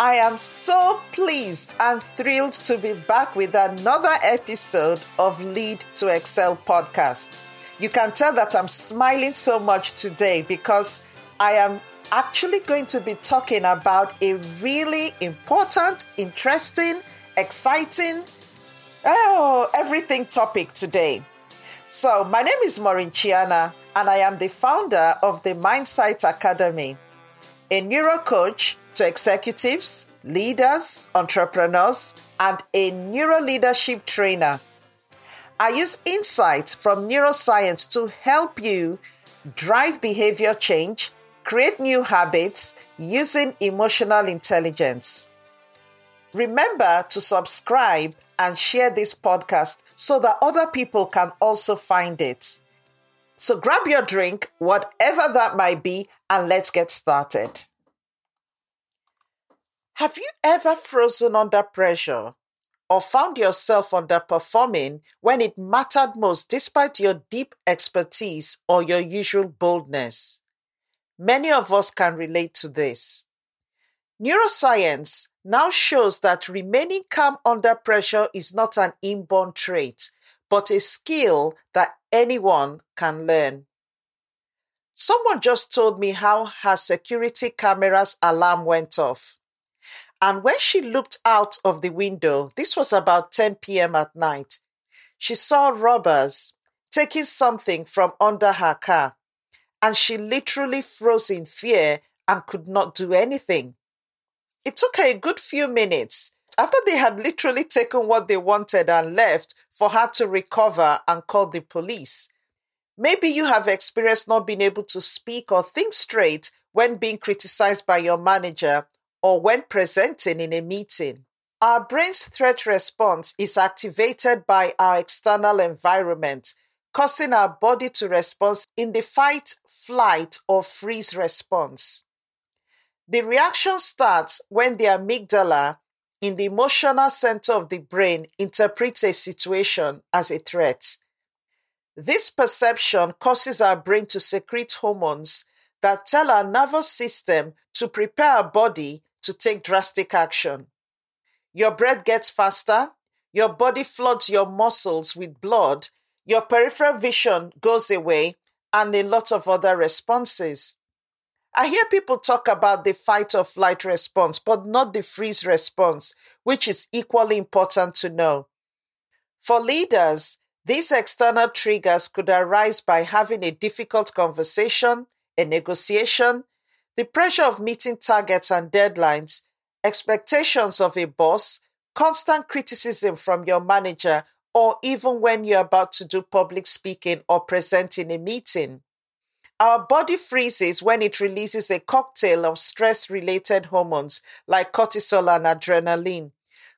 I am so pleased and thrilled to be back with another episode of Lead to Excel podcast. You can tell that I'm smiling so much today because I am actually going to be talking about a really important, interesting, exciting, oh, everything topic today. So, my name is Maureen Chiana, and I am the founder of the Mindsight Academy, a neuro coach to executives, leaders, entrepreneurs, and a neuro leadership trainer. I use insights from neuroscience to help you drive behavior change, create new habits using emotional intelligence. Remember to subscribe and share this podcast so that other people can also find it. So grab your drink, whatever that might be, and let's get started. Have you ever frozen under pressure or found yourself underperforming when it mattered most despite your deep expertise or your usual boldness? Many of us can relate to this. Neuroscience now shows that remaining calm under pressure is not an inborn trait, but a skill that anyone can learn. Someone just told me how her security camera's alarm went off. And when she looked out of the window, this was about 10 p.m. at night, she saw robbers taking something from under her car. And she literally froze in fear and could not do anything. It took her a good few minutes after they had literally taken what they wanted and left for her to recover and call the police. Maybe you have experienced not being able to speak or think straight when being criticized by your manager or when presenting in a meeting. Our brain's threat response is activated by our external environment, causing our body to respond in the fight, flight, or freeze response. The reaction starts when the amygdala in the emotional center of the brain interprets a situation as a threat. This perception causes our brain to secrete hormones that tell our nervous system to prepare our body to take drastic action. Your breath gets faster, your body floods your muscles with blood, your peripheral vision goes away, and a lot of other responses. I hear people talk about the fight or flight response, but not the freeze response, which is equally important to know. For leaders, these external triggers could arise by having a difficult conversation, a negotiation, the pressure of meeting targets and deadlines, expectations of a boss, constant criticism from your manager, or even when you're about to do public speaking or present in a meeting. Our body freezes when it releases a cocktail of stress related hormones like cortisol and adrenaline,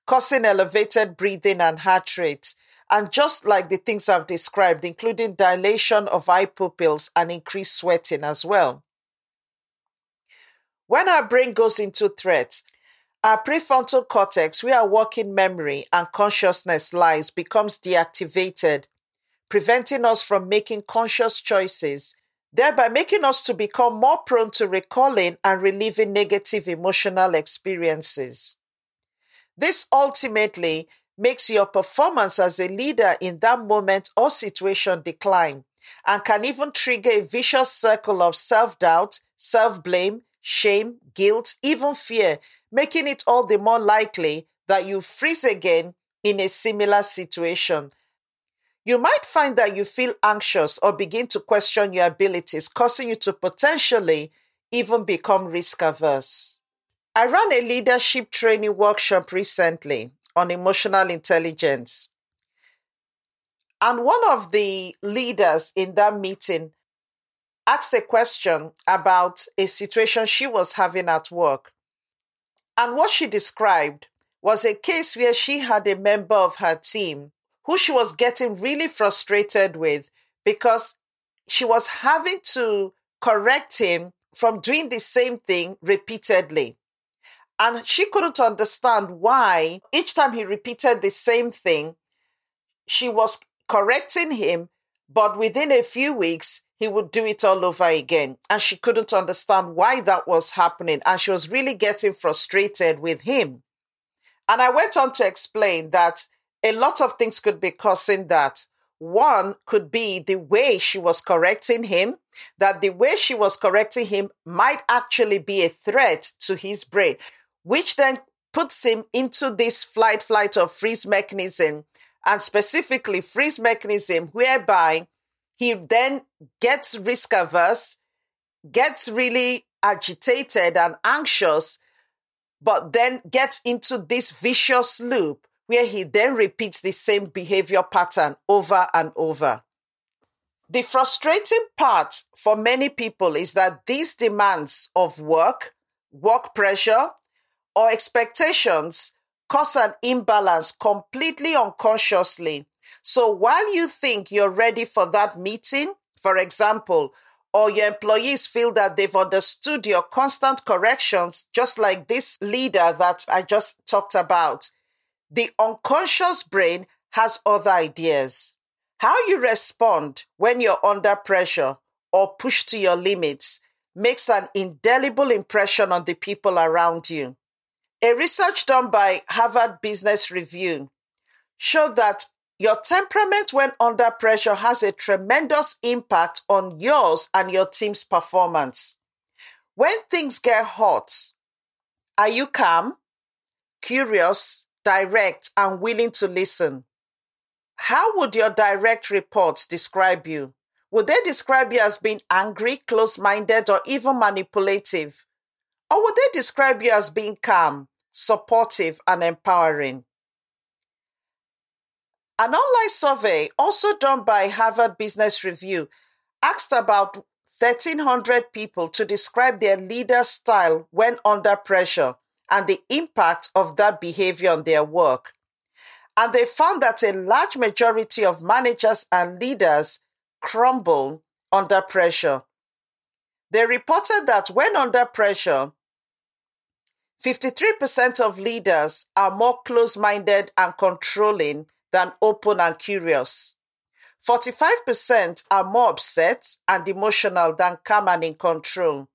causing elevated breathing and heart rate. And just like the things I've described, including dilation of eye pupils and increased sweating as well. When our brain goes into threat, our prefrontal cortex, where our working memory and consciousness lies, becomes deactivated, preventing us from making conscious choices, thereby making us to become more prone to recalling and reliving negative emotional experiences. This ultimately makes your performance as a leader in that moment or situation decline and can even trigger a vicious circle of self doubt, self blame, shame, guilt, even fear, making it all the more likely that you freeze again in a similar situation. You might find that you feel anxious or begin to question your abilities, causing you to potentially even become risk averse. I ran a leadership training workshop recently on emotional intelligence. And one of the leaders in that meeting asked a question about a situation she was having at work. And what she described was a case where she had a member of her team who she was getting really frustrated with because she was having to correct him from doing the same thing repeatedly. And she couldn't understand why each time he repeated the same thing, she was correcting him, but within a few weeks, he would do it all over again. And she couldn't understand why that was happening. And she was really getting frustrated with him. And I went on to explain that a lot of things could be causing that. One could be the way she was correcting him, that the way she was correcting him might actually be a threat to his brain, which then puts him into this flight, flight, or freeze mechanism, and specifically freeze mechanism, whereby he then gets risk averse, gets really agitated and anxious, but then gets into this vicious loop where he then repeats the same behavior pattern over and over. The frustrating part for many people is that these demands of work, work pressure, or expectations cause an imbalance completely unconsciously. So while you think you're ready for that meeting, for example, or your employees feel that they've understood your constant corrections, just like this leader that I just talked about, the unconscious brain has other ideas. How you respond when you're under pressure or pushed to your limits makes an indelible impression on the people around you. A research done by Harvard Business Review showed that your temperament when under pressure has a tremendous impact on yours and your team's performance. When things get hot, are you calm, curious, direct, and willing to listen. How would your direct reports describe you? Would they describe you as being angry, close minded, or even manipulative? Or would they describe you as being calm, supportive, and empowering? An online survey, also done by Harvard Business Review, asked about 1,300 people to describe their leader style when under pressure and the impact of that behavior on their work. And they found that a large majority of managers and leaders crumble under pressure. They reported that when under pressure, 53% of leaders are more close minded and controlling than open and curious. 45% are more upset and emotional than calm and in control.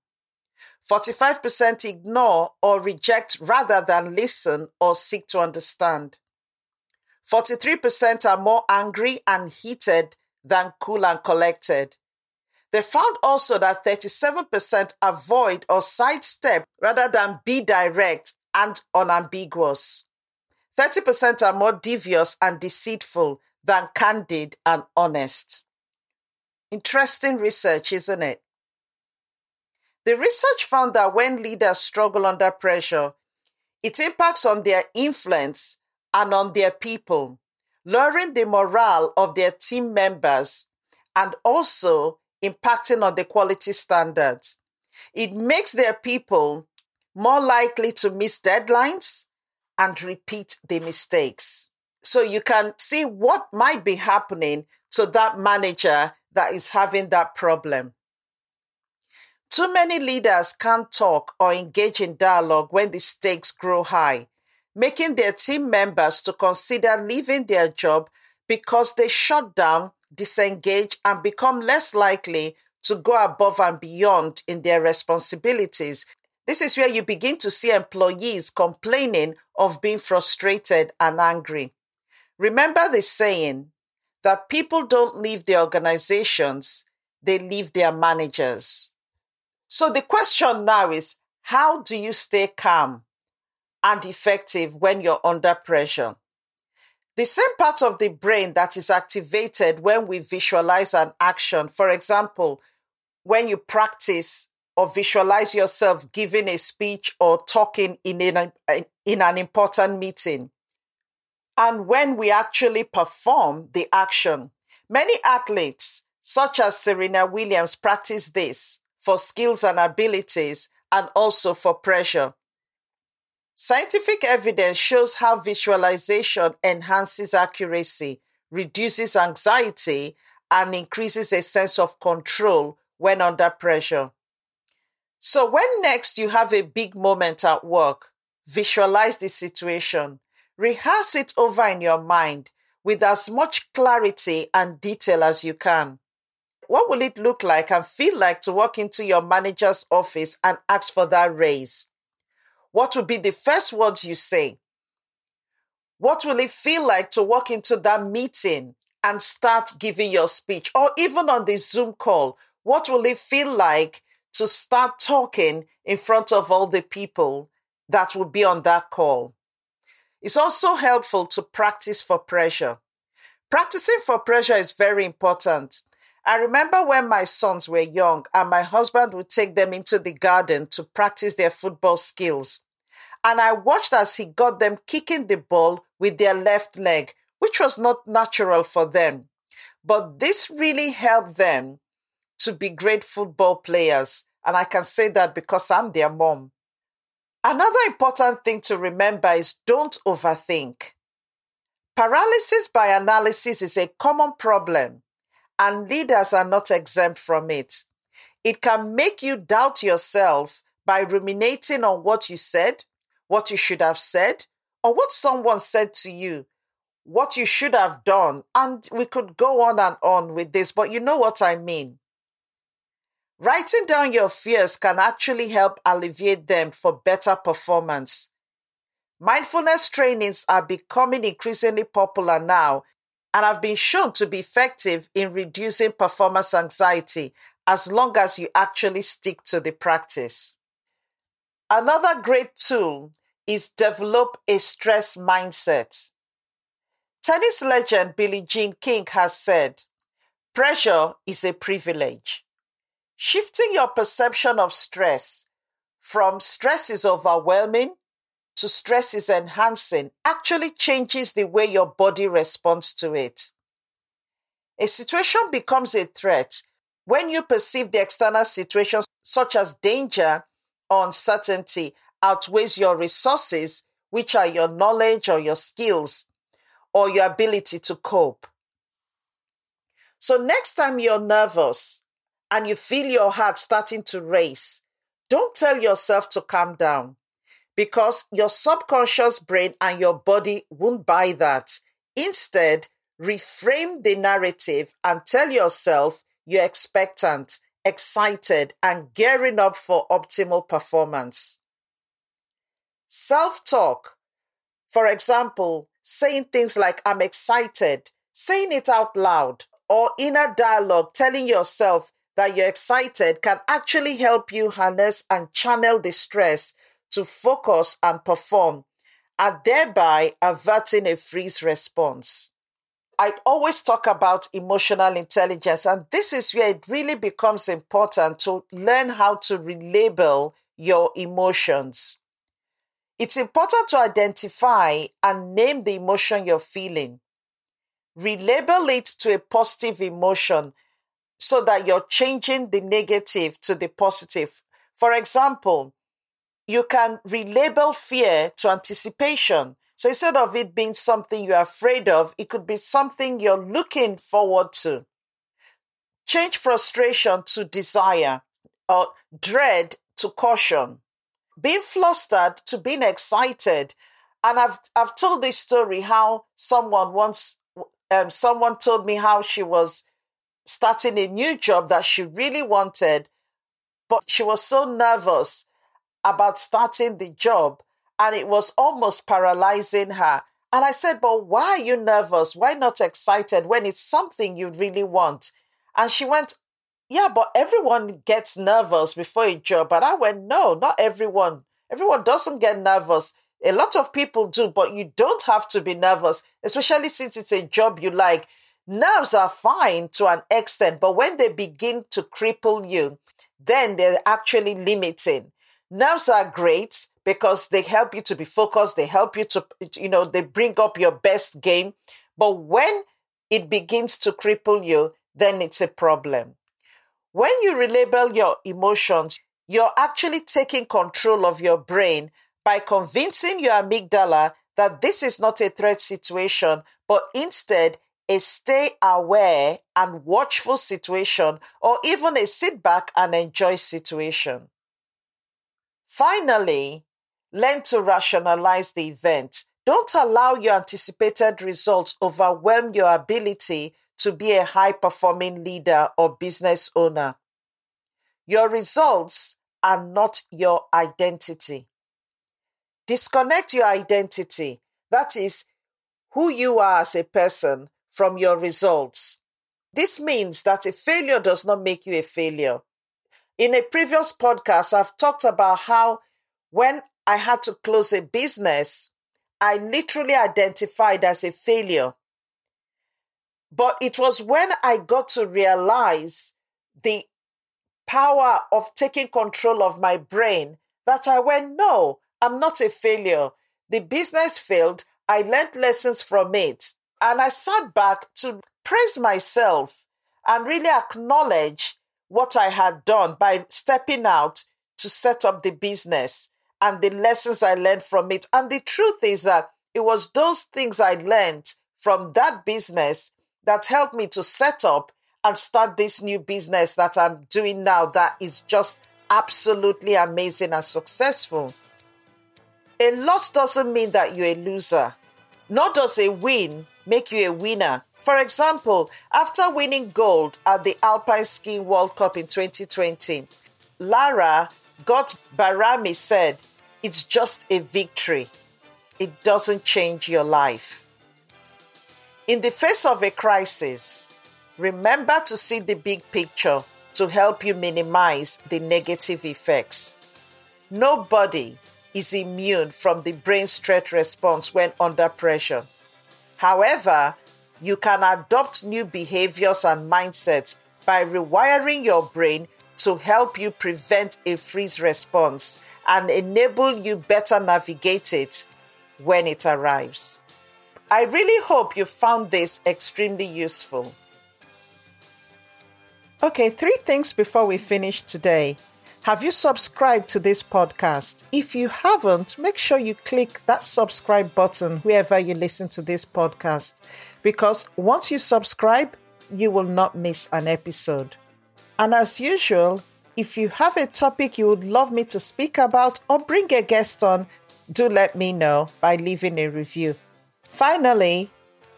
45% ignore or reject rather than listen or seek to understand. 43% are more angry and heated than cool and collected. They found also that 37% avoid or sidestep rather than be direct and unambiguous. 30% are more devious and deceitful than candid and honest. Interesting research, isn't it? The research found that when leaders struggle under pressure, it impacts on their influence and on their people, lowering the morale of their team members and also impacting on the quality standards. It makes their people more likely to miss deadlines and repeat the mistakes. So you can see what might be happening to that manager that is having that problem. Too many leaders can't talk or engage in dialogue when the stakes grow high, making their team members to consider leaving their job because they shut down, disengage, and become less likely to go above and beyond in their responsibilities. This is where you begin to see employees complaining of being frustrated and angry. Remember the saying that people don't leave the organizations, they leave their managers. So the question now is how do you stay calm and effective when you're under pressure? The same part of the brain that is activated when we visualize an action, for example, when you practice or visualize yourself giving a speech or talking in an, in an important meeting. And when we actually perform the action, many athletes, such as Serena Williams, practice this for skills and abilities and also for pressure. Scientific evidence shows how visualization enhances accuracy, reduces anxiety, and increases a sense of control when under pressure. So, when next you have a big moment at work, visualize the situation, rehearse it over in your mind with as much clarity and detail as you can. What will it look like and feel like to walk into your manager's office and ask for that raise? What will be the first words you say? What will it feel like to walk into that meeting and start giving your speech? Or even on the Zoom call, what will it feel like to start talking in front of all the people that will be on that call? It's also helpful to practice for pressure. Practicing for pressure is very important. I remember when my sons were young and my husband would take them into the garden to practice their football skills. And I watched as he got them kicking the ball with their left leg, which was not natural for them. But this really helped them to be great football players. And I can say that because I'm their mom. Another important thing to remember is don't overthink. Paralysis by analysis is a common problem, and leaders are not exempt from it. It can make you doubt yourself by ruminating on what you said, what you should have said, or what someone said to you, what you should have done. And we could go on and on with this, but you know what I mean. Writing down your fears can actually help alleviate them for better performance. Mindfulness trainings are becoming increasingly popular now and have been shown to be effective in reducing performance anxiety as long as you actually stick to the practice. Another great tool is develop a stress mindset. Tennis legend Billie Jean King has said, pressure is a privilege. Shifting your perception of stress from stress is overwhelming to stress is enhancing actually changes the way your body responds to it. A situation becomes a threat when you perceive the external situation, such as danger or uncertainty, outweighs your resources, which are your knowledge or your skills or your ability to cope. So, next time you're nervous, and you feel your heart starting to race, don't tell yourself to calm down because your subconscious brain and your body won't buy that. Instead, reframe the narrative and tell yourself you're expectant, excited, and gearing up for optimal performance. Self talk, for example, saying things like, I'm excited, saying it out loud, or inner dialogue telling yourself that you're excited can actually help you harness and channel the stress to focus and perform, and thereby averting a freeze response. I always talk about emotional intelligence, and this is where it really becomes important to learn how to relabel your emotions. It's important to identify and name the emotion you're feeling. Relabel it to a positive emotion so that you're changing the negative to the positive. For example, you can relabel fear to anticipation. So instead of it being something you're afraid of, it could be something you're looking forward to. Change frustration to desire or dread to caution. Being flustered to being excited. And I've I've told this story how someone once um, someone told me how she was starting a new job that she really wanted, but she was so nervous about starting the job and it was almost paralyzing her. And I said, But why are you nervous? Why not excited when it's something you really want? And she went, Yeah, but everyone gets nervous before a job. And I went, No, not everyone. Everyone doesn't get nervous. A lot of people do, but you don't have to be nervous, especially since it's a job you like. Nerves are fine to an extent, but when they begin to cripple you, then they're actually limiting. Nerves are great because they help you to be focused, they help you to, you know, they bring up your best game. But when it begins to cripple you, then it's a problem. When you relabel your emotions, you're actually taking control of your brain by convincing your amygdala that this is not a threat situation, but instead a stay aware and watchful situation, or even a sit back and enjoy situation. Finally, learn to rationalize the event. Don't allow your anticipated results overwhelm your ability to be a high performing leader or business owner. Your results are not your identity. Disconnect your identity, that is, who you are as a person, from your results. This means that a failure does not make you a failure. In a previous podcast, I've talked about how when I had to close a business, I literally identified as a failure. But it was when I got to realize the power of taking control of my brain that I went, no, I'm not a failure. The business failed. I learned lessons from it. And I sat back to praise myself and really acknowledge what I had done by stepping out to set up the business and the lessons I learned from it. And the truth is that it was those things I learned from that business that helped me to set up and start this new business that I'm doing now that is just absolutely amazing and successful. A loss doesn't mean that you're a loser, nor does a win make you a winner. For example, after winning gold at the Alpine Skiing World Cup in 2020, Lara Got Barami said, It's just a victory. It doesn't change your life. In the face of a crisis, remember to see the big picture to help you minimize the negative effects. Nobody is immune from the brain stress response when under pressure. However, you can adopt new behaviors and mindsets by rewiring your brain to help you prevent a freeze response and enable you better navigate it when it arrives. I really hope you found this extremely useful. Okay, three things before we finish today. Have you subscribed to this podcast? If you haven't, make sure you click that subscribe button wherever you listen to this podcast because once you subscribe, you will not miss an episode. And as usual, if you have a topic you would love me to speak about or bring a guest on, do let me know by leaving a review. Finally,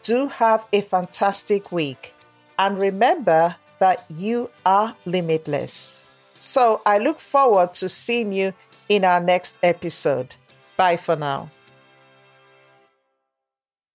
do have a fantastic week and remember that you are limitless. So I look forward to seeing you in our next episode. Bye for now.